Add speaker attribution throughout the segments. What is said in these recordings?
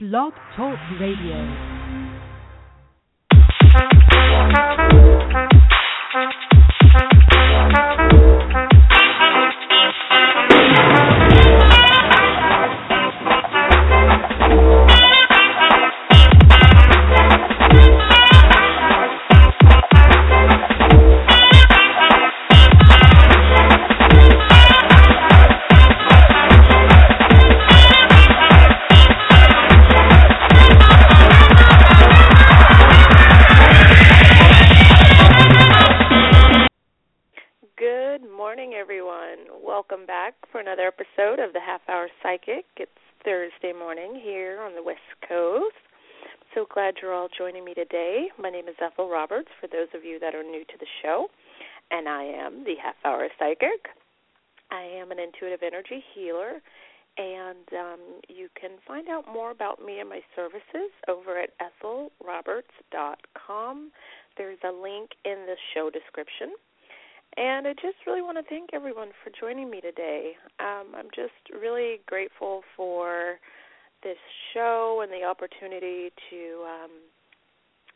Speaker 1: Blog Talk Radio.
Speaker 2: Psychic. It's Thursday morning here on the West Coast. So glad you're all joining me today. My name is Ethel Roberts, for those of you that are new to the show, and I am the Half Hour Psychic. I am an intuitive energy healer, and um, you can find out more about me and my services over at ethelroberts.com. There's a link in the show description. And I just really want to thank everyone for joining me today. Um, I'm just really grateful for this show and the opportunity to um,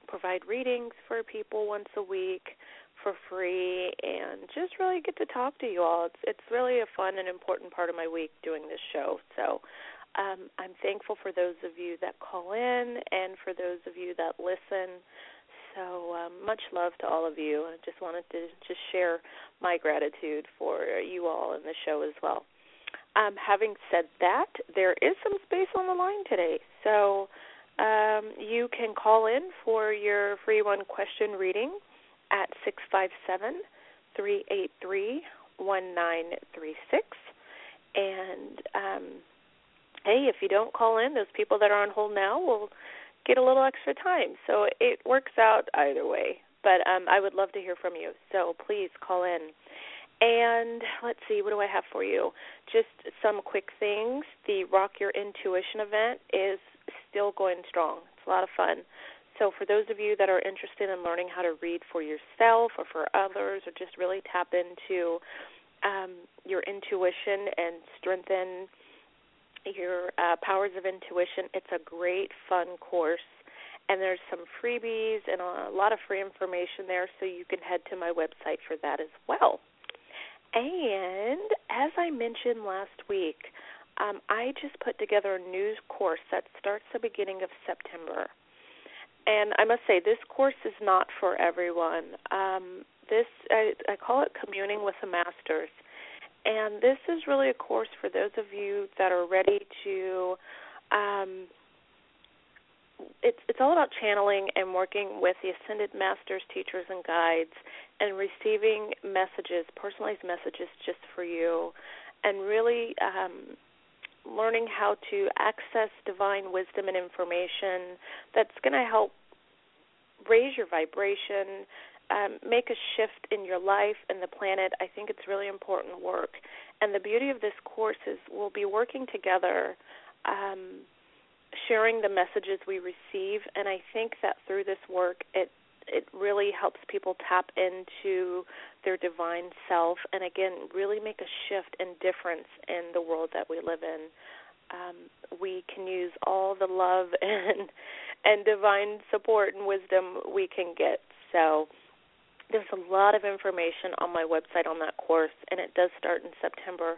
Speaker 2: provide readings for people once a week for free and just really get to talk to you all. It's it's really a fun and important part of my week doing this show. So um, I'm thankful for those of you that call in and for those of you that listen. So um, much love to all of you. I just wanted to just share my gratitude for you all in the show as well. Um, having said that, there is some space on the line today, so um, you can call in for your free one question reading at six five seven three eight three one nine three six. And um, hey, if you don't call in, those people that are on hold now will get a little extra time. So it works out either way. But um, I would love to hear from you. So please call in. And let's see, what do I have for you? Just some quick things. The Rock Your Intuition event is still going strong. It's a lot of fun. So, for those of you that are interested in learning how to read for yourself or for others, or just really tap into um, your intuition and strengthen your uh, powers of intuition, it's a great, fun course. And there's some freebies and a lot of free information there, so you can head to my website for that as well. And as I mentioned last week, um, I just put together a new course that starts the beginning of September. And I must say, this course is not for everyone. Um, this I, I call it communing with the masters, and this is really a course for those of you that are ready to. Um, it's it's all about channeling and working with the ascended masters, teachers, and guides, and receiving messages, personalized messages just for you, and really um, learning how to access divine wisdom and information that's going to help raise your vibration, um, make a shift in your life and the planet. I think it's really important work. And the beauty of this course is we'll be working together. Um, sharing the messages we receive and I think that through this work it it really helps people tap into their divine self and again really make a shift and difference in the world that we live in. Um, we can use all the love and and divine support and wisdom we can get. So there's a lot of information on my website on that course and it does start in September.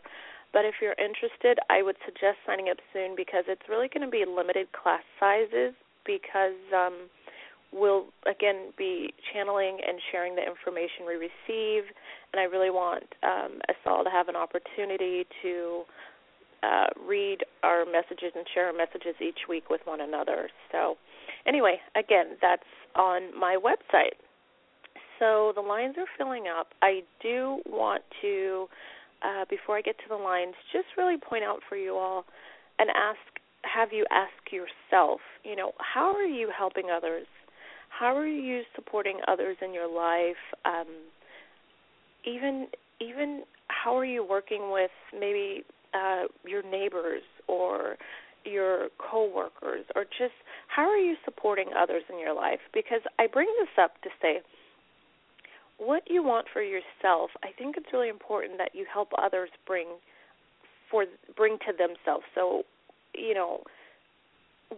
Speaker 2: But if you're interested, I would suggest signing up soon because it's really going to be limited class sizes because um, we'll again be channeling and sharing the information we receive, and I really want um, us all to have an opportunity to uh, read our messages and share our messages each week with one another. So, anyway, again, that's on my website. So the lines are filling up. I do want to uh, before I get to the lines, just really point out for you all and ask have you ask yourself, you know, how are you helping others? How are you supporting others in your life? Um, even even how are you working with maybe uh, your neighbors or your coworkers or just how are you supporting others in your life? Because I bring this up to say what you want for yourself, I think it's really important that you help others bring for bring to themselves. So, you know,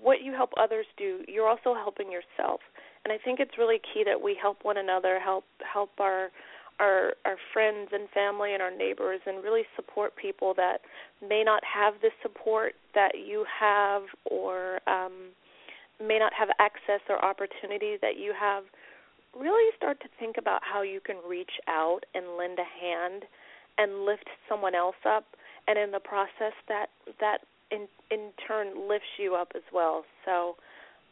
Speaker 2: what you help others do, you're also helping yourself. And I think it's really key that we help one another, help help our our our friends and family and our neighbors and really support people that may not have the support that you have or um may not have access or opportunity that you have really start to think about how you can reach out and lend a hand and lift someone else up and in the process that that in in turn lifts you up as well. So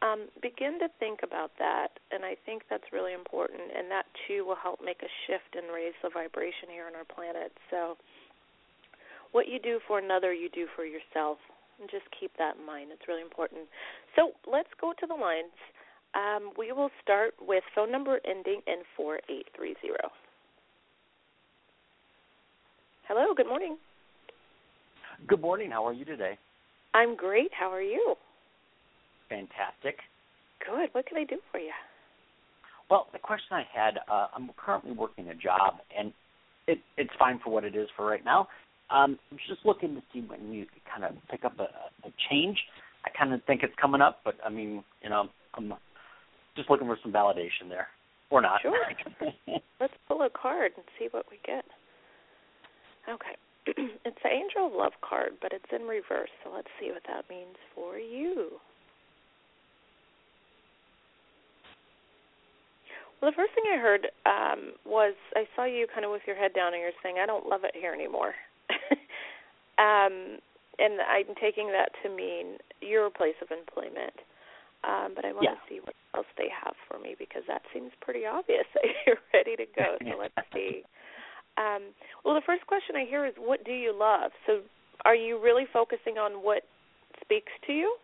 Speaker 2: um, begin to think about that and i think that's really important and that too will help make a shift and raise the vibration here on our planet. So what you do for another you do for yourself. And just keep that in mind. It's really important. So let's go to the lines um, we will start with phone number ending in 4830. Hello, good morning.
Speaker 3: Good morning. How are you today?
Speaker 2: I'm great. How are you?
Speaker 3: Fantastic.
Speaker 2: Good. What can I do for you?
Speaker 3: Well, the question I had, uh, I'm currently working a job, and it, it's fine for what it is for right now. Um, I'm just looking to see when you kind of pick up a, a change. I kind of think it's coming up, but I mean, you know, I'm just looking for some validation there, or not.
Speaker 2: Sure. Let's pull a card and see what we get. Okay. it's the Angel of Love card, but it's in reverse, so let's see what that means for you. Well, the first thing I heard um, was I saw you kind of with your head down and you're saying, I don't love it here anymore. um, and I'm taking that to mean your place of employment. Um, but I want
Speaker 3: yeah.
Speaker 2: to see what else they have for me because that seems pretty obvious that you're ready to go. So let's see. Um, well, the first question I hear is, "What do you love?" So, are you really focusing on what speaks to you,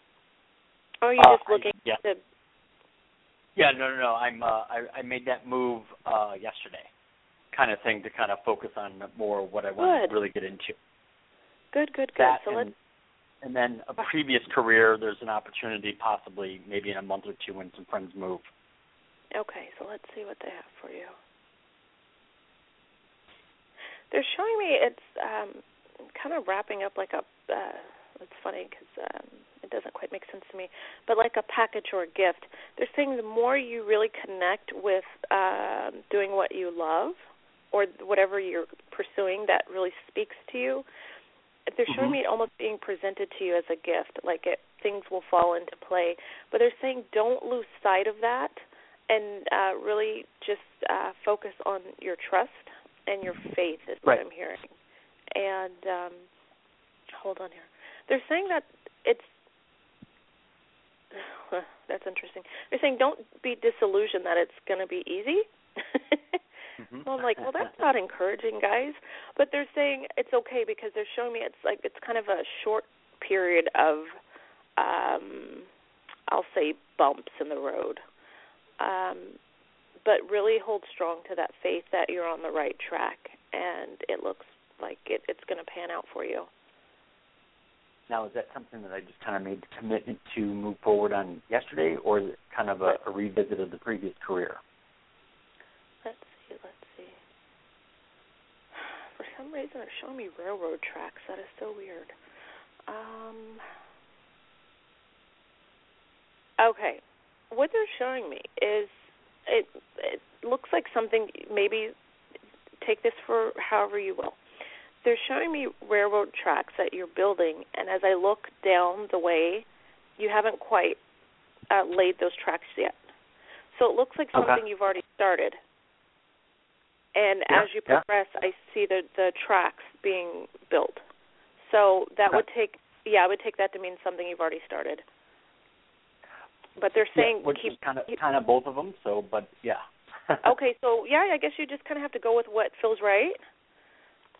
Speaker 2: or are you
Speaker 3: uh,
Speaker 2: just looking
Speaker 3: I, yeah.
Speaker 2: to?
Speaker 3: Yeah, no, no, no. I'm. Uh, I, I made that move uh, yesterday, kind of thing to kind of focus on more what I want
Speaker 2: Good.
Speaker 3: to really get into.
Speaker 2: Good, good, good.
Speaker 3: That
Speaker 2: so let's.
Speaker 3: And then a previous career. There's an opportunity, possibly maybe in a month or two, when some friends move.
Speaker 2: Okay, so let's see what they have for you. They're showing me it's um, kind of wrapping up like a. Uh, it's funny because um, it doesn't quite make sense to me, but like a package or a gift. They're saying the more you really connect with um, doing what you love or whatever you're pursuing that really speaks to you, they're showing
Speaker 3: Mhm.
Speaker 2: me almost being presented to you as a gift, like it things will fall into play. But they're saying don't lose sight of that and uh, really just uh, focus on your trust and your faith is what I'm hearing. And um, hold on here. They're saying that it's that's interesting. They're saying don't be disillusioned that it's going to be easy.
Speaker 3: Mhm.
Speaker 2: Well, I'm like, well, that's not encouraging, guys. But they're saying it's okay because they're showing me it's like it's kind of a short period of, um, I'll say, bumps in the road. Um, but really hold strong to that faith that you're on the right track, and it looks like it, it's going to pan out for you.
Speaker 3: Now, is that something that I just kind of made the commitment to move forward on yesterday, or is it kind of a, a revisit of the previous career?
Speaker 2: Let's see, let's see. For some reason, they're showing me railroad tracks. That is so weird. Um. Okay, what they're showing me is it. It looks like something. Maybe take this for however you will. They're showing me railroad tracks that you're building, and as I look down the way, you haven't quite uh, laid those tracks yet. So it looks like
Speaker 3: Okay.
Speaker 2: something you've already started. And
Speaker 3: Yeah,
Speaker 2: as you
Speaker 3: yeah.
Speaker 2: progress, I see the the tracks being built. So that
Speaker 3: Okay.
Speaker 2: would take yeah, I would take that to mean something you've already started. But they're saying
Speaker 3: yeah, which
Speaker 2: keep
Speaker 3: is kind of kind of both of them. So, but yeah.
Speaker 2: okay, so yeah, I guess you just kind of have to go with what feels right.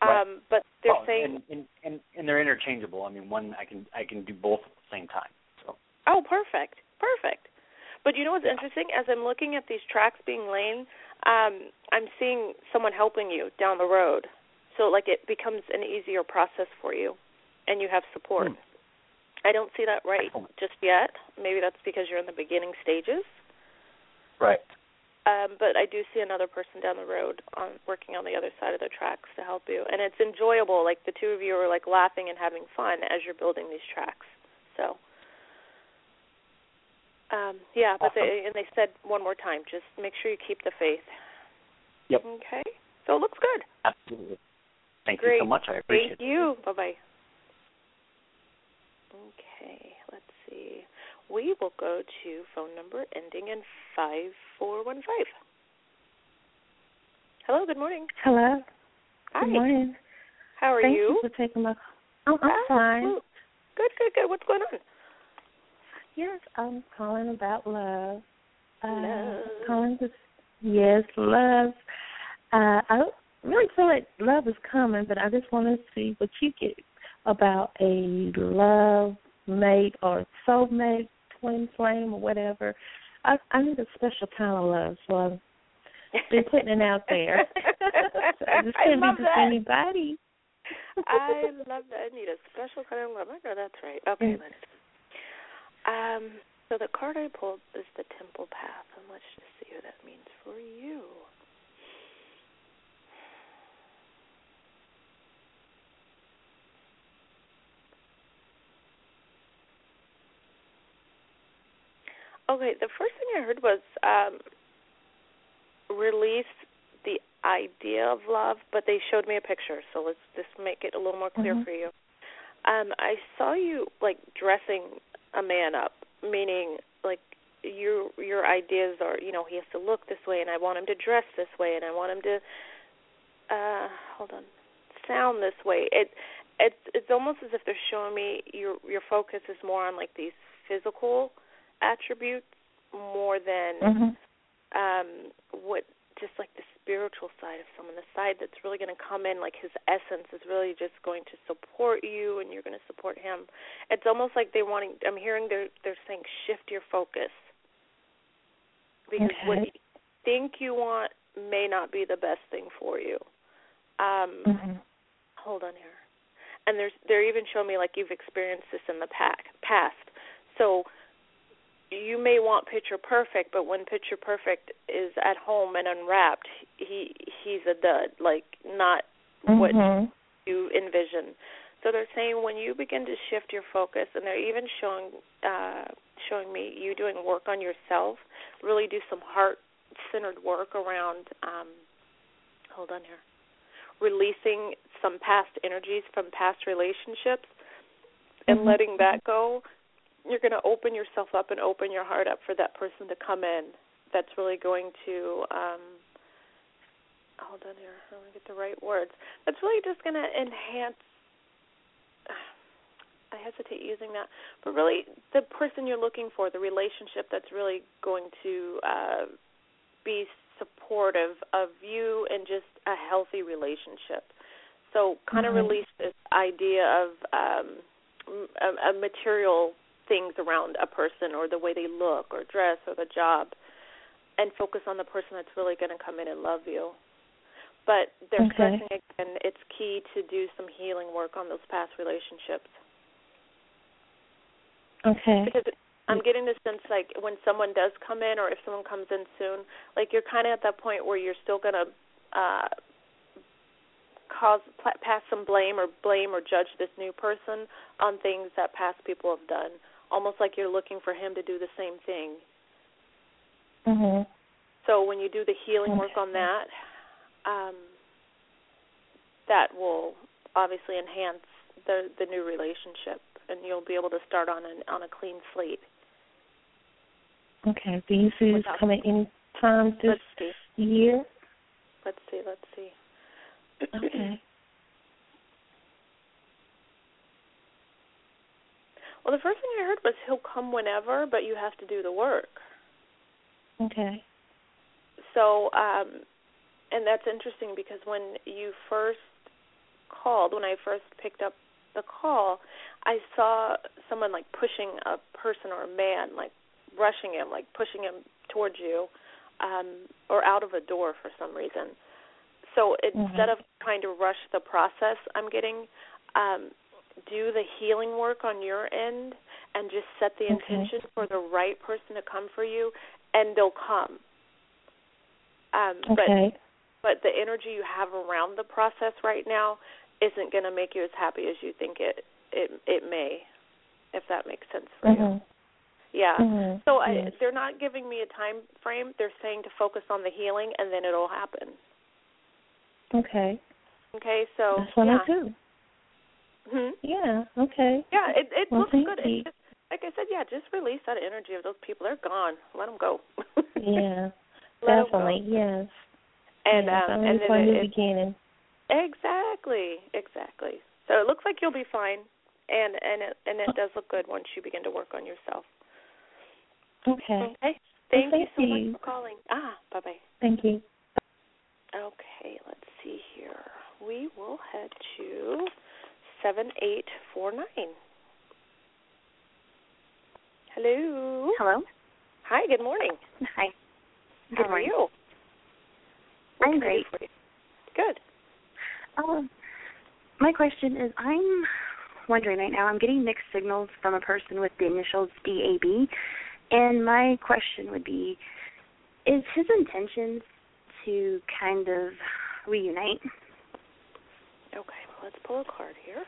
Speaker 3: Right.
Speaker 2: Um, but they're
Speaker 3: Well,
Speaker 2: saying,
Speaker 3: and, and and and they're interchangeable. I mean, one I can I can do both at the same time. So
Speaker 2: oh, perfect, perfect. But you know what's
Speaker 3: Yeah.
Speaker 2: interesting? As I'm looking at these tracks being laid, um, I'm seeing someone helping you down the road. So like it becomes an easier process for you, and you have support.
Speaker 3: Hmm.
Speaker 2: I don't see that right just yet. Maybe that's because you're in the beginning stages.
Speaker 3: right.
Speaker 2: Um, but I do see another person down the road on working on the other side of the tracks to help you, and it's enjoyable. Like the two of you are like laughing and having fun as you're building these tracks. So Um, yeah, but
Speaker 3: Awesome.
Speaker 2: they and they said one more time, just make sure you keep the faith.
Speaker 3: Yep.
Speaker 2: Okay. So it looks good.
Speaker 3: Absolutely. Thank
Speaker 2: Great.
Speaker 3: you so much. I appreciate it.
Speaker 2: Thank you. Bye bye. Okay, let's see. We will go to phone number ending in five four one five. Hello, good morning.
Speaker 4: Hello.
Speaker 2: Hi.
Speaker 4: Good morning.
Speaker 2: How are
Speaker 4: Thank
Speaker 2: you?
Speaker 4: you for taking my call. I'm, I'm fine.
Speaker 2: Absolute- Good, good, good. What's going on?
Speaker 4: Yes, I'm calling about love. Uh,
Speaker 2: Love.
Speaker 4: Calling to yes, love. Uh, I don't really feel like love is coming, but I just want to see what you get about a love mate or soulmate, twin flame, or whatever. I I need a special kind of love, so I've been putting it out there. so this
Speaker 2: love
Speaker 4: be just
Speaker 2: that.
Speaker 4: anybody.
Speaker 2: I love that. I need a special kind of love. I know that's right. Okay,
Speaker 4: Mm.
Speaker 2: let's. Um. So the card I pulled is the Temple Path, and let's just see what that means for you. Okay, the first thing I heard was um, release the idea of love, but they showed me a picture, so let's just make it a little more clear
Speaker 4: Mhm.
Speaker 2: for you. Um, I saw you like dressing a man up, meaning like your your ideas are, you know, he has to look this way, and I want him to dress this way, and I want him to, uh, hold on, sound this way. It it's it's almost as if they're showing me your your focus is more on like these physical attributes more than
Speaker 4: Mhm.
Speaker 2: um what just like the spiritual side of someone the side that's really going to come in like his essence is really just going to support you and you're going to support him. It's almost like they wanting i'm hearing they're they're saying shift your focus. Because what you think you want may not be the best thing for you. Um
Speaker 4: Mhm.
Speaker 2: hold on here. And there's they're even showing me like you've experienced this in the pack, past. So you may want picture perfect but when picture perfect is at home and unwrapped he he's a dud like not what
Speaker 4: Mhm.
Speaker 2: you envision so they're saying when you begin to shift your focus and they're even showing uh showing me you doing work on yourself really do some heart centered work around um hold on here releasing some past energies from past relationships and
Speaker 4: Mhm.
Speaker 2: letting that go you're going to open yourself up and open your heart up for that person to come in that's really going to um hold on here let me get the right words that's really just going to enhance I hesitate using that, but really the person you're looking for, the relationship that's really going to uh, be supportive of you and just a healthy relationship. So kind of
Speaker 4: Mhm.
Speaker 2: release this idea of um, a, a material things around a person or the way they look or dress or the job, and focus on the person that's really going to come in and love you. But they're
Speaker 4: Okay.
Speaker 2: stressing again, it's key to do some healing work on those past relationships
Speaker 4: Okay.
Speaker 2: because I'm getting the sense like when someone does come in, or if someone comes in soon, like you're kind of at that point where you're still gonna uh, cause pass some blame or blame or judge this new person on things that past people have done, almost like you're looking for him to do the same thing.
Speaker 4: Mhm.
Speaker 2: So when you do the healing work on that, um, that will obviously enhance the the new relationship, and you'll be able to start on an on a clean slate.
Speaker 4: Okay. Do you see this coming any time this
Speaker 2: Let's
Speaker 4: year?
Speaker 2: Let's see. Let's see.
Speaker 4: Okay.
Speaker 2: Well, the first thing I heard was he'll come whenever, but you have to do the work.
Speaker 4: Okay.
Speaker 2: So, um, and that's interesting because when you first called, when I first picked up the call, I saw someone like pushing a person or a man, like rushing him, like pushing him towards you, um, or out of a door for some reason. So instead
Speaker 4: Mhm.
Speaker 2: of trying to rush the process, I'm getting um, do the healing work on your end and just set the
Speaker 4: Okay.
Speaker 2: intention for the right person to come for you, and they'll come. Um, But
Speaker 4: Okay.
Speaker 2: but the energy you have around the process right now isn't going to make you as happy as you think it it it may, if that makes sense for you.
Speaker 4: Mhm.
Speaker 2: Yeah.
Speaker 4: Mm-hmm.
Speaker 2: So I,
Speaker 4: yes.
Speaker 2: they're not giving me a time frame. They're saying to focus on the healing, and then it'll happen.
Speaker 4: Okay.
Speaker 2: Okay. So
Speaker 4: That's what
Speaker 2: yeah.
Speaker 4: I do.
Speaker 2: Hmm?
Speaker 4: Yeah. Okay.
Speaker 2: Yeah. It it
Speaker 4: Well,
Speaker 2: looks good.
Speaker 4: you.
Speaker 2: It's just, like I said, yeah. Just release that energy of those people. They're gone. Let them go.
Speaker 4: Yeah. Definitely.
Speaker 2: Go.
Speaker 4: Yes.
Speaker 2: And
Speaker 4: yes.
Speaker 2: um and
Speaker 4: ready for a
Speaker 2: then it,
Speaker 4: beginning.
Speaker 2: exactly, exactly. So it looks like you'll be fine, and and it and it does look good once you begin to work on yourself.
Speaker 4: Okay.
Speaker 2: Okay. Thank,
Speaker 4: thank
Speaker 2: you so
Speaker 4: you.
Speaker 2: much for calling. Ah, bye bye.
Speaker 4: Thank you.
Speaker 2: Okay, let's see here. We will head to seven eight four nine. Hello.
Speaker 5: Hello.
Speaker 2: Hi. Good morning.
Speaker 5: Hi.
Speaker 2: How
Speaker 5: Good
Speaker 2: are you? What
Speaker 5: I'm
Speaker 2: can I do
Speaker 5: great.
Speaker 2: you? Good.
Speaker 5: Um, my question is, I'm wondering right now. I'm getting mixed signals from a person with the initials DAB, and my question would be: Is his intentions to kind of reunite?
Speaker 2: Okay. Let's pull a card here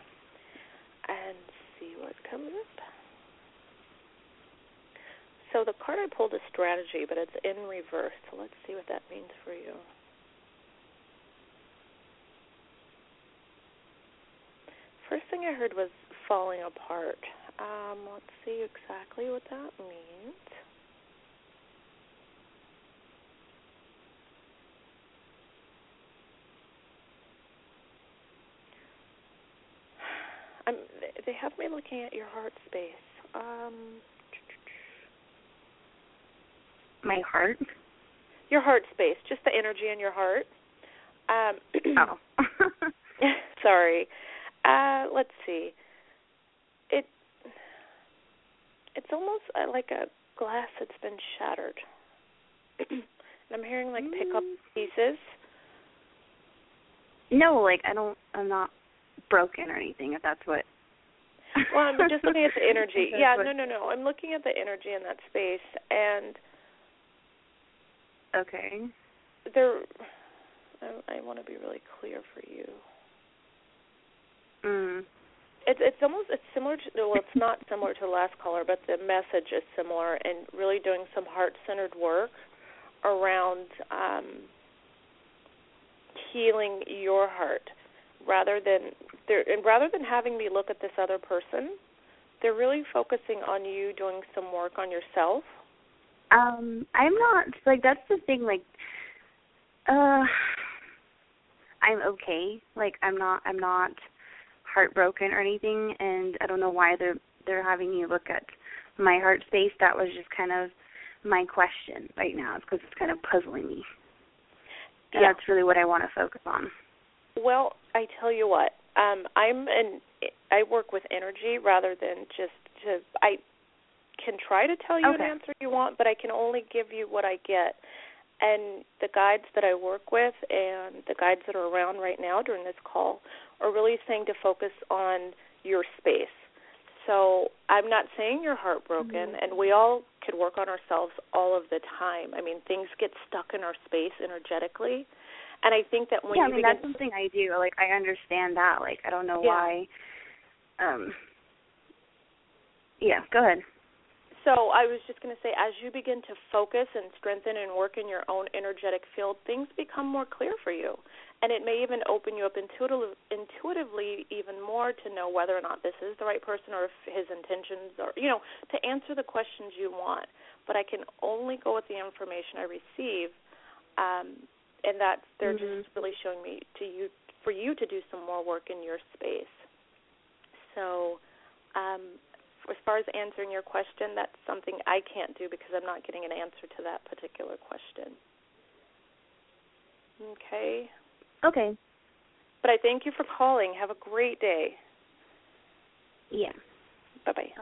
Speaker 2: and see what comes up. So the card I pulled is strategy, but it's in reverse. So let's see what that means for you. First thing I heard was falling apart. Um, let's see exactly what that means. They have me looking at your heart space. Um,
Speaker 5: My heart.
Speaker 2: your heart space, just the energy in your heart. Um,
Speaker 5: oh.
Speaker 2: sorry. Uh, let's see. It it's almost uh, like a glass that's been shattered. and I'm hearing like pick up
Speaker 5: Mm.
Speaker 2: pieces.
Speaker 5: no, like I don't. I'm not broken or anything. If that's what.
Speaker 2: Well, I'm just looking at the energy. Yeah, no, no, no. I'm looking at the energy in that space, and
Speaker 5: Okay.
Speaker 2: there. I, I want to be really clear for you.
Speaker 5: Mm.
Speaker 2: It's it's almost it's similar to well it's not similar to the last caller but the message is similar and really doing some heart centered work around um healing your heart rather than there and rather than having me look at this other person they're really focusing on you doing some work on yourself
Speaker 5: Um, I'm not like that's the thing. Like, uh, I'm okay. Like, I'm not. I'm not heartbroken or anything, and I don't know why they're they're having me look at my heart space. That was just kind of my question right now, because it's kind of puzzling me. And
Speaker 2: Yeah.
Speaker 5: that's really what I want to focus on.
Speaker 2: Well, I tell you what, um, I'm an I work with energy rather than just to I can try to tell you
Speaker 5: Okay.
Speaker 2: an answer you want, but I can only give you what I get. And the guides that I work with and the guides that are around right now during this call are really saying to focus on your space. So I'm not saying you're heartbroken, and we all could work on ourselves all of the time. I mean, things get stuck in our space energetically, and I think that when
Speaker 5: yeah, I
Speaker 2: you
Speaker 5: mean
Speaker 2: begin
Speaker 5: that's something I do. Like I understand that. Like I don't know
Speaker 2: Yeah.
Speaker 5: why. Um. Yeah. Go ahead.
Speaker 2: So I was just going to say, as you begin to focus and strengthen and work in your own energetic field, things become more clear for you, and it may even open you up intuitive, intuitively even more to know whether or not this is the right person or if his intentions are, you know, to answer the questions you want. But I can only go with the information I receive, um, and that they're
Speaker 5: Mhm.
Speaker 2: just really showing me to you for you to do some more work in your space. So. Um, as far as answering your question, that's something I can't do because I'm not getting an answer to that particular question. Okay.
Speaker 5: Okay.
Speaker 2: But I thank you for calling. Have a great day.
Speaker 5: Yeah.
Speaker 2: Bye bye.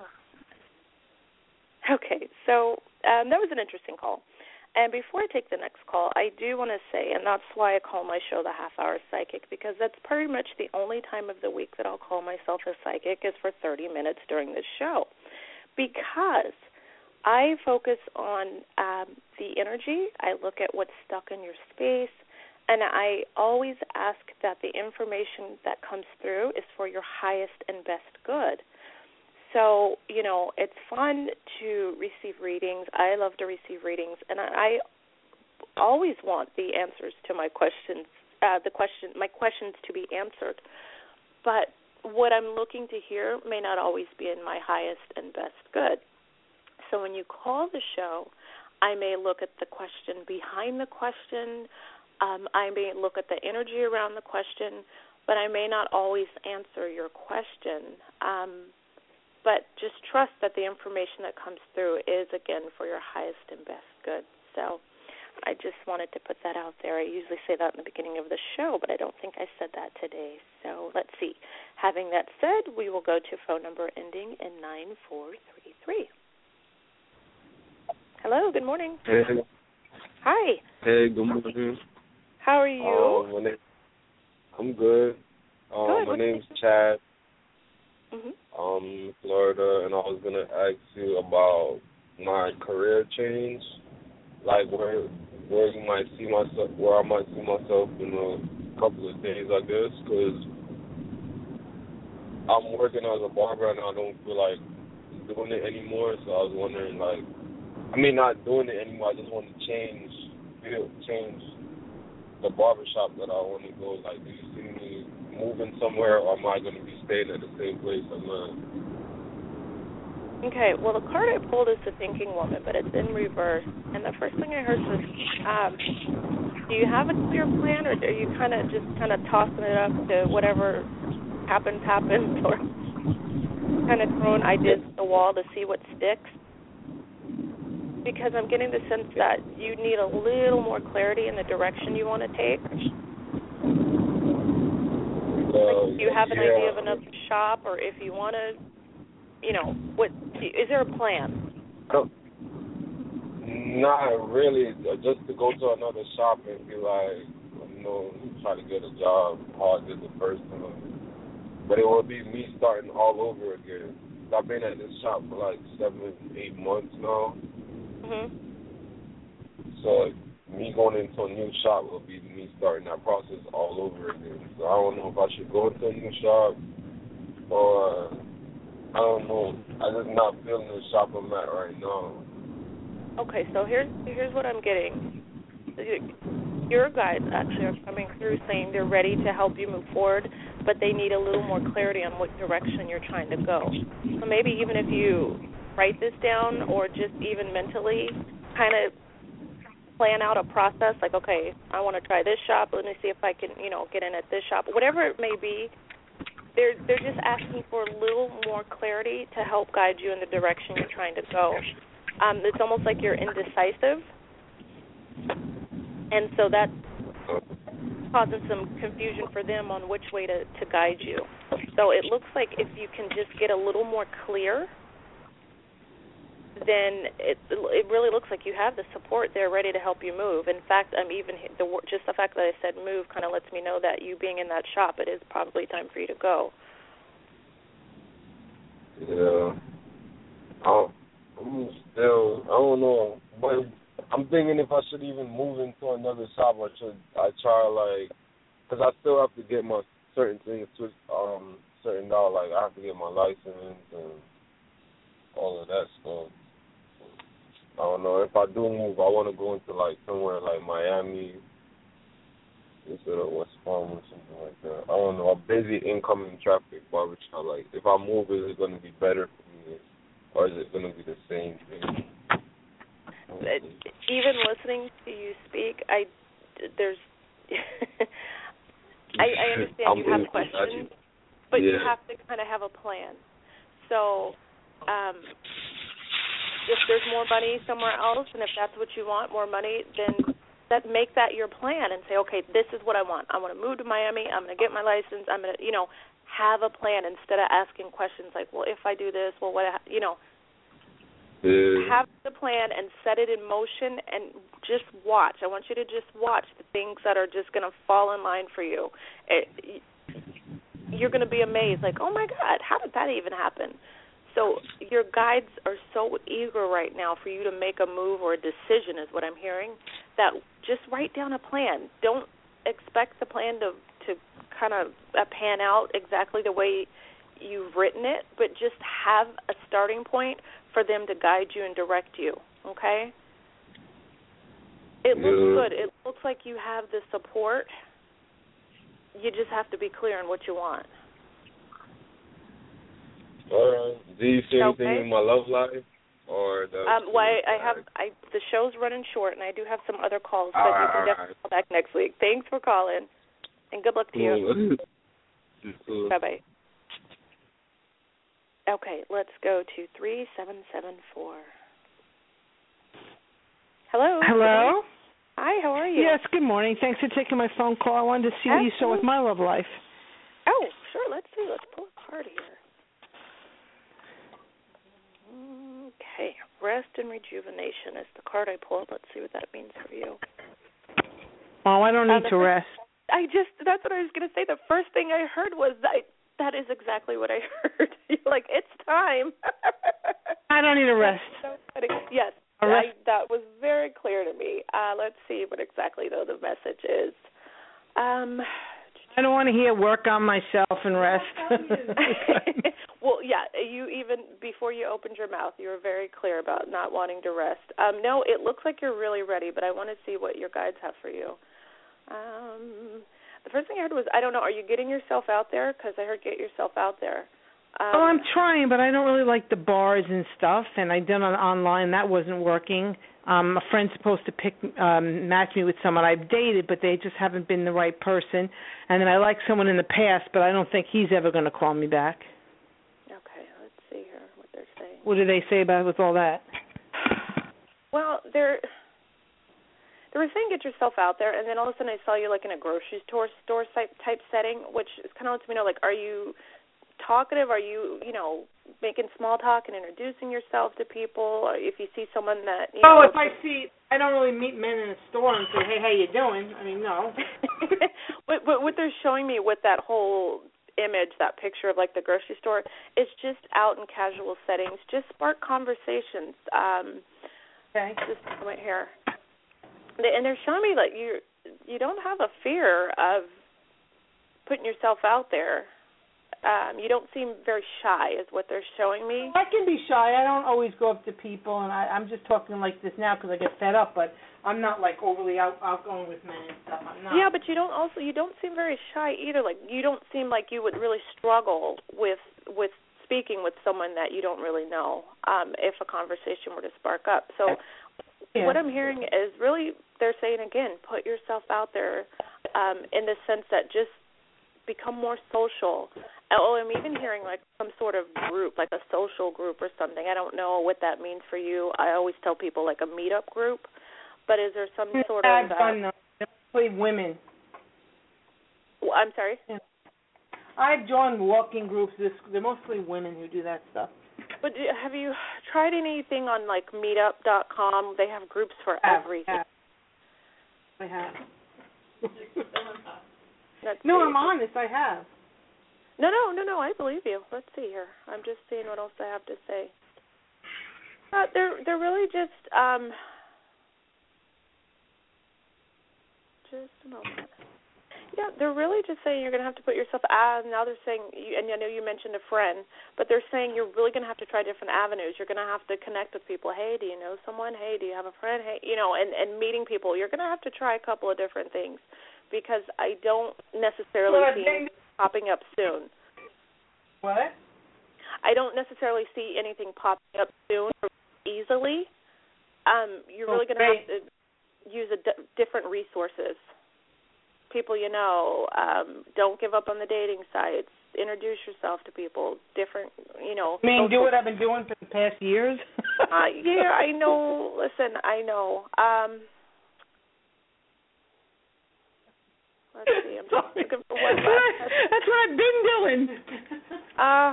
Speaker 2: Okay, so um, that was an interesting call. And before I take the next call, I do want to say, and that's why I call my show the Half Hour Psychic, because that's pretty much the only time of the week that I'll call myself a psychic is for 30 minutes during this show. Because I focus on um, the energy, I look at what's stuck in your space, and I always ask that the information that comes through is for your highest and best good. So, you know, it's fun to receive readings. I love to receive readings, and I, I always want the answers to my questions, uh, the question, my questions to be answered. But what I'm looking to hear may not always be in my highest and best good. So when you call the show, I may look at the question behind the question. Um, I may look at the energy around the question, but I may not always answer your question. Um, but just trust that the information that comes through is, again, for your highest and best good. So I just wanted to put that out there. I usually say that in the beginning of the show, but I don't think I said that today. So let's see. Having that said, we will go to phone number ending in 9433. Hello, good morning.
Speaker 6: Hey.
Speaker 2: Hi.
Speaker 6: Hey, good morning.
Speaker 2: How are you?
Speaker 6: Um, my name, I'm good. Um,
Speaker 2: good.
Speaker 6: My
Speaker 2: What's
Speaker 6: name's Chad.
Speaker 2: Mhm.
Speaker 6: Um, Florida, and I was gonna ask you about my career change, like where where you might see myself, where I might see myself in a couple of days, I guess, because I'm working as a barber and I don't feel like doing it anymore. So I was wondering, like, I mean, not doing it anymore. I just want to change, field, change the barbershop that I want to go. Like, do you see me moving somewhere, or am I going to be staying at the same place I'm at?
Speaker 2: Okay, well, the card I pulled is the thinking woman, but it's in reverse. And the first thing I heard was, um, do you have a clear plan, or are you kind of just kind of tossing it up to whatever happens, happens, or kind of throwing ideas at the wall to see what sticks? Because I'm getting the sense that you need a little more clarity in the direction you want to take. Like, do you have an
Speaker 6: yeah.
Speaker 2: idea of another shop, or if you want to, you know, what is there a plan?
Speaker 6: Not really. uh, Just to go to another shop and be like, you know, try to get a job I did the first time. But it will be me starting all over again. I've been at this shop for like seven, eight months now.
Speaker 2: Mhm.
Speaker 6: So me going into a new shop will be me starting that process all over again. So I don't know if I should go into a new shop or uh, I don't know. I just not feeling the shop I'm at right now.
Speaker 2: Okay, so here's here's what I'm getting. Your guys actually are coming through saying they're ready to help you move forward, but they need a little more clarity on what direction you're trying to go. So maybe even if you write this down or just even mentally kind of plan out a process like okay, I want to try this shop, let me see if I can, you know, get in at this shop. Whatever it may be, they're they're just asking for a little more clarity to help guide you in the direction you're trying to go. Um, it's almost like you're indecisive, and so that's causing some confusion for them on which way to to guide you. So it looks like if you can just get a little more clear, then it it really looks like you have the support there ready to help you move. In fact, I'm even the just the fact that I said move kind of lets me know that you being in that shop, it is probably time for you to go.
Speaker 6: Yeah. I'm, still, I don't know, but I'm thinking if I should even move into another shop, I should, I try like, because I still have to get my certain things switched, um, certain out, like I have to get my license and all of that stuff. I don't know if I do move, I want to go into like somewhere like Miami instead of West Palm or something like that. I don't know, a busy incoming traffic barbershop. Like if I move, is it going to be better for me, or is it going to be the same thing?
Speaker 2: Even listening to you speak, I there's I, I understand
Speaker 6: I'm
Speaker 2: you have questions, but you have to kind of have a plan. So, um, if there's more money somewhere else, and if that's what you want, more money, then that make that your plan and say, okay, this is what I want. I want to move to Miami. I'm going to get my license. I'm going to, you know, have a plan instead of asking questions like, well, if I do this, well, what, you know,
Speaker 6: Yeah.
Speaker 2: have the plan and set it in motion and just watch. I want you to just watch the things that are just going to fall in line for you. It, you're going to be amazed like, "Oh my god, how did that even happen?" So your guides are so eager right now for you to make a move or a decision is what I'm hearing that just write down a plan. Don't expect the plan to to kind of uh, pan out exactly the way you've written it, but just have a starting point for them to guide you and direct you. Okay. It looks
Speaker 6: Yeah.
Speaker 2: good. It looks like you have the support. You just have to be clear on what you want.
Speaker 6: All right. Do you see anything
Speaker 2: Okay.
Speaker 6: in my love life? Or that's
Speaker 2: Um, well, I, I have I the show's running short, and I do have some other calls, but
Speaker 6: All
Speaker 2: you can
Speaker 6: all
Speaker 2: definitely
Speaker 6: right.
Speaker 2: call back next week. Thanks for calling, and good luck to you.
Speaker 6: Cool. cool.
Speaker 2: Bye bye. Okay, let's go to three seven seven four. Hello.
Speaker 7: Hello?
Speaker 2: Hi. How are you?
Speaker 7: Yes, good morning. Thanks for taking my phone call. I wanted to see what you saw with my love life.
Speaker 2: Oh, sure. Let's see. Let's pull a card here. Okay, rest and rejuvenation is the card I pulled. Let's see what that means for you.
Speaker 7: Oh, I don't
Speaker 2: Uh,
Speaker 7: need
Speaker 2: the
Speaker 7: to rest.
Speaker 2: I just that's what I was going to say. The first thing I heard was that that is exactly what I heard. Like, it's time.
Speaker 7: I don't need a rest.
Speaker 2: So. Yes,
Speaker 7: A
Speaker 2: I, that was very clear to me. Uh, let's see what exactly though the message is. Um,
Speaker 7: I don't want to hear work on myself and rest.
Speaker 2: well, yeah, you even before you opened your mouth, you were very clear about not wanting to rest. Um, no, it looks like you're really ready, but I want to see what your guides have for you. Um, the first thing I heard was, I don't know, are you getting yourself out there? Because I heard get yourself out there. Um,
Speaker 7: oh, I'm trying, but I don't really like the bars and stuff. And I did it online. That wasn't working. Um, a friend's supposed to pick um match me with someone I've dated, but they just haven't been the right person. And then I like someone in the past, but I don't think he's ever going to call me back.
Speaker 2: Okay, let's see here what they're saying.
Speaker 7: What do they say about with all that?
Speaker 2: Well, they're they were saying get yourself out there, and then all of a sudden I saw you like in a grocery store store type type setting, which is kind of lets me know like, are you talkative? Are you you know making small talk and introducing yourself to people? Or if you see someone that you
Speaker 7: Oh,
Speaker 2: know,
Speaker 7: if I see, I don't really meet men in a store and say, "Hey, how you doing?" I mean, no.
Speaker 2: but, but what they're showing me with that whole image, that picture of like the grocery store, it's just out in casual settings. Just spark conversations. Um,
Speaker 7: Okay.
Speaker 2: just a moment here. And they're showing me like you you don't have a fear of putting yourself out there. Um, you don't seem very shy, is what they're showing me.
Speaker 7: I can be shy. I don't always go up to people, and I, I'm just talking like this now because I get fed up. But I'm not like overly out, outgoing with men and stuff. I'm not.
Speaker 2: Yeah, but you don't also you don't seem very shy either. Like you don't seem like you would really struggle with with speaking with someone that you don't really know. Um, if a conversation were to spark up. So
Speaker 7: Yeah.
Speaker 2: what I'm hearing is really they're saying again, put yourself out there um, in the sense that just become more social. Oh, I'm even hearing like some sort of group, like a social group or something. I don't know what that means for you. I always tell people like a meetup group, but is there some sort of?
Speaker 7: I've
Speaker 2: uh,
Speaker 7: done those. They're mostly women.
Speaker 2: well, I'm sorry.
Speaker 7: I've joined walking groups. This they're mostly women who do that stuff.
Speaker 2: But do, have you tried anything on like Meetup.com? They have groups for
Speaker 7: I have,
Speaker 2: everything.
Speaker 7: I have.
Speaker 2: Let's
Speaker 7: no. I'm honest. I have.
Speaker 2: No, no, no, no. I believe you. Let's see here. I'm just seeing what else I have to say. Uh, they're they're really just um. Just a moment. Yeah, they're really just saying you're going to have to put yourself out. Now they're saying, you, and I know you mentioned a friend, but they're saying you're really going to have to try different avenues. You're going to have to connect with people. Hey, do you know someone? Hey, do you have a friend? Hey, you know, and and meeting people. You're going to have to try a couple of different things because I don't necessarily
Speaker 7: Well,
Speaker 2: see anything popping up soon.
Speaker 7: What?
Speaker 2: I don't necessarily see anything popping up soon or easily. Um, you're
Speaker 7: Oh,
Speaker 2: really going to have to use a d- different resources. People you know, um, don't give up on the dating sites. Introduce yourself to people. Different, you know.
Speaker 7: I mean, do what I've been doing for the past years.
Speaker 2: uh, yeah, I know. Listen, I know. Um, let's see. I'm just looking for one
Speaker 7: That's what, I,
Speaker 2: last.
Speaker 7: that's what I've been doing.
Speaker 2: Uh,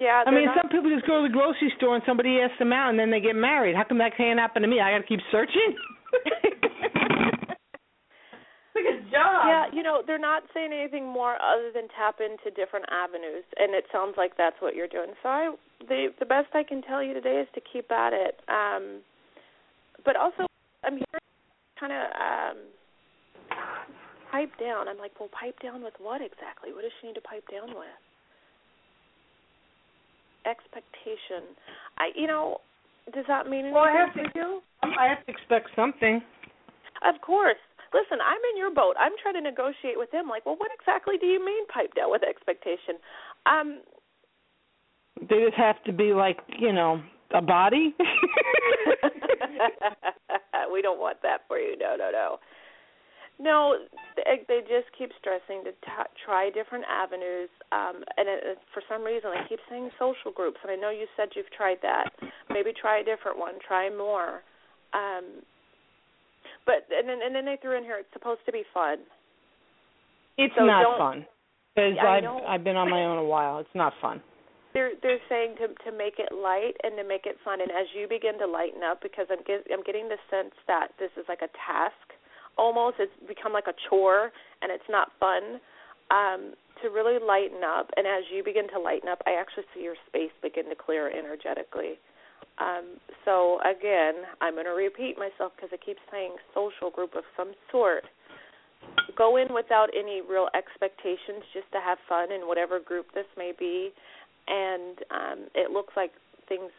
Speaker 2: yeah.
Speaker 7: I mean,
Speaker 2: not-
Speaker 7: some people just go to the grocery store and somebody asks them out, and then they get married. How come that can't happen to me? I got to keep searching. Like a job.
Speaker 2: Yeah, you know, they're not saying anything more other than tap into different avenues, and it sounds like that's what you're doing. So I, the the best I can tell you today is to keep at it. Um, but also, I'm hearing kind of um, pipe down. I'm like, well, pipe down with what exactly? What does she need to pipe down with? Expectation. I, you know, does that mean anything
Speaker 7: well, I have
Speaker 2: to you?
Speaker 7: I have to expect something.
Speaker 2: Of course. Listen, I'm in your boat. I'm trying to negotiate with him. Like, well, what exactly do you mean pipe down with expectation? Um,
Speaker 7: they just have to be like, you know, a body.
Speaker 2: we don't want that for you. No, no, no. No, they, they just keep stressing to t- try different avenues, um, and it, for some reason they keep saying social groups. And I know you said you've tried that. Maybe try a different one. Try more. Um, but and then and then they threw in here it's supposed to be fun.
Speaker 7: It's
Speaker 2: so
Speaker 7: not fun because I've I've been on my own a while. It's not fun.
Speaker 2: They're they're saying to to make it light and to make it fun. And as you begin to lighten up, because I'm get, I'm getting the sense that this is like a task, almost it's become like a chore, and it's not fun. Um, to really lighten up, and as you begin to lighten up, I actually see your space begin to clear energetically. Um, so again, I'm going to repeat myself because it keeps saying social group of some sort. Go in without any real expectations, just to have fun in whatever group this may be, and um, it looks like things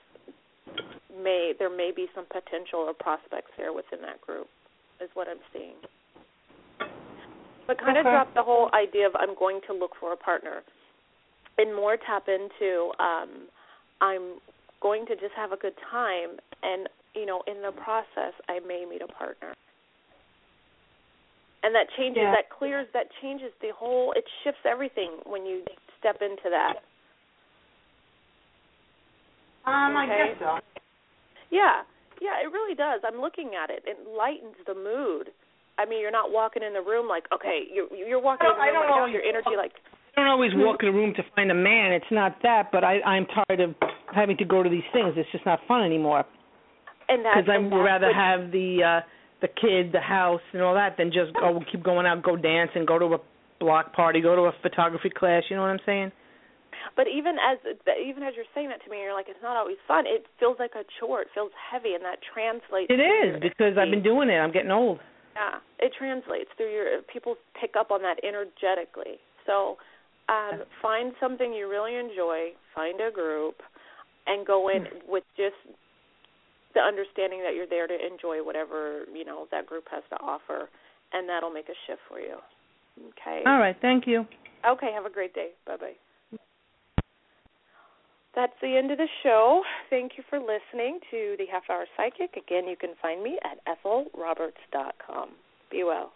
Speaker 2: may there may be some potential or prospects there within that group, is what I'm seeing. But kind
Speaker 7: okay.
Speaker 2: of drop the whole idea of I'm going to look for a partner, and more tap into um, I'm going to just have a good time and you know in the process i may meet a partner and that changes
Speaker 7: yeah.
Speaker 2: that clears that changes the whole it shifts everything when you step into that
Speaker 7: um
Speaker 2: okay?
Speaker 7: i guess so
Speaker 2: yeah yeah it really does i'm looking at it it lightens the mood i mean you're not walking in the room like okay you're you're walking in the room right now your energy like
Speaker 7: I don't always walk in a room to find a man. It's not that, but I, I'm tired of having to go to these things. It's just not fun anymore.
Speaker 2: And
Speaker 7: because I
Speaker 2: would
Speaker 7: rather have the uh the kid, the house, and all that than just go keep going out, go dance, and go to a block party, go to a photography class. You know what I'm saying?
Speaker 2: But even as even as you're saying that to me, you're like, it's not always fun. It feels like a chore. It feels heavy, and that translates.
Speaker 7: It is because I've been doing it. I'm getting old.
Speaker 2: Yeah, it translates through your. People pick up on that energetically. So um, find something you really enjoy, find a group, and go in with just the understanding that you're there to enjoy whatever you know that group has to offer, and that'll make a shift for you. Okay.
Speaker 7: All right. Thank you.
Speaker 2: Okay. Have a great day. Bye bye. That's the end of the show. Thank you for listening to the Half Hour Psychic. Again, you can find me at ethelroberts.com. Be well.